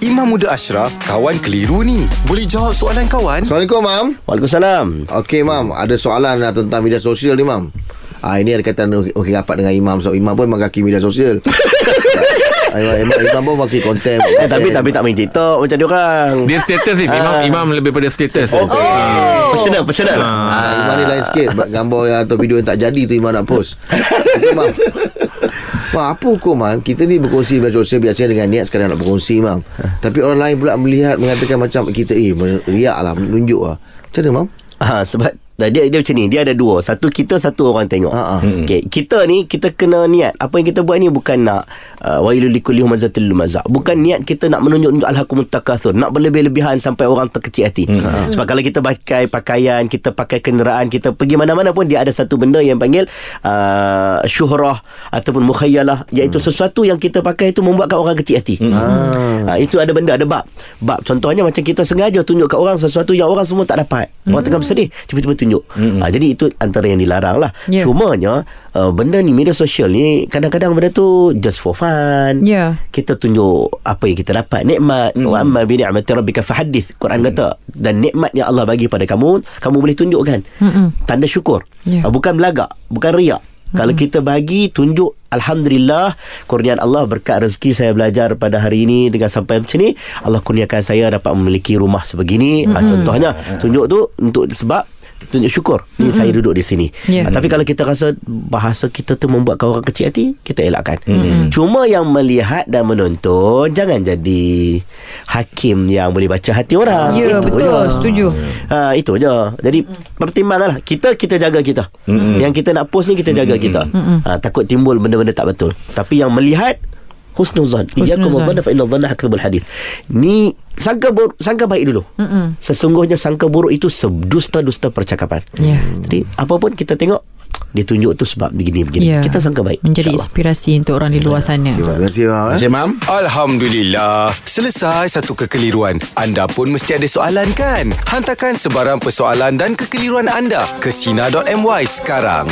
Imam Muda Ashraf, kawan keliru ni. Boleh jawab soalan kawan? Assalamualaikum, Mam. Waalaikumsalam. Okey, Mam. Ada soalan lah tentang media sosial ni, Mam. Ah ini ada kaitan okey okay, rapat dengan Imam so Imam pun memang kaki media sosial. Imam, Imam, Imam pun pakai konten. Eh, tapi tapi tak main TikTok macam dia orang. Dia status ni Imam, imam lebih pada status Okey. Oh. Personal, personal. Ah, Imam ni lain sikit Gambar yang atau video yang tak jadi tu Imam nak post Okey Mam apa hukuman Kita ni berkongsi media sosial Biasanya dengan niat sekarang nak berkongsi Mam Tapi orang lain pula melihat Mengatakan macam kita Eh riak lah Menunjuk lah Macam mana Mam Ha, sebab dia dia macam ni. Dia ada dua. Satu kita satu orang tengok. Ha, ha. okey kita ni kita kena niat. Apa yang kita buat ni bukan nak uh, wailul likulli humazatil lumazah. Bukan niat kita nak menunjuk alhaqum takatsur nak berlebih-lebihan sampai orang terkecil hati. Sebab kalau kita pakai pakaian kita pakai kenderaan kita pergi mana-mana pun dia ada satu benda yang panggil uh, syuhrah ataupun mukhayyalah iaitu sesuatu yang kita pakai itu membuatkan orang kecil hati. Ha, itu ada benda ada bab. Bab contohnya macam kita sengaja tunjuk kat orang sesuatu yang orang semua tak dapat. Orang tengah bersedih tiba-tiba tunjuk ha, jadi itu antara yang dilarang lah. Ya. cumanya uh, benda ni media sosial ni kadang-kadang benda tu just for fun. Ya. kita tunjuk apa yang kita dapat nikmat. Wa amma bi ni'mati rabbika fahaddith Quran kata dan nikmat yang Allah bagi pada kamu kamu boleh tunjukkan. Tanda syukur. Ya. Ah, bukan belagak bukan riak. Kalau kita bagi tunjuk Alhamdulillah kurniaan Allah berkat rezeki saya belajar pada hari ini dengan sampai macam ni Allah kurniakan saya dapat memiliki rumah sebegini. Mm contohnya tunjuk tu untuk sebab tunjuk syukur ni saya duduk di sini Ya. Ah, tapi kalau kita rasa bahasa kita tu membuatkan orang kecil hati kita elakkan cuma yang melihat dan menonton jangan jadi hakim yang boleh baca hati orang Ya, Itu betul. je. Setuju. Ha, itu je. Jadi pertimbangkanlah. Kita kita jaga kita. Yang kita nak post ni kita jaga kita. Ha, takut timbul benda-benda tak betul. Tapi yang melihat husnuzan. Iyyakum Husnuzan. wadhanna fa inna dhanna hakbul hadis. Ni sangka buruk, sangka baik dulu. Mm-mm. Sesungguhnya sangka buruk itu sedusta-dusta percakapan. Ya. Jadi apa pun kita tengok dia tunjuk tu sebab begini-begini. Ya. Kita sangka baik. Menjadi inspirasi untuk orang di luar sana. Terima kasih Mam eh. Mam Alhamdulillah. Selesai satu kekeliruan. Anda pun mesti ada soalan kan? Hantarkan sebarang persoalan dan kekeliruan anda ke Sina.my sekarang.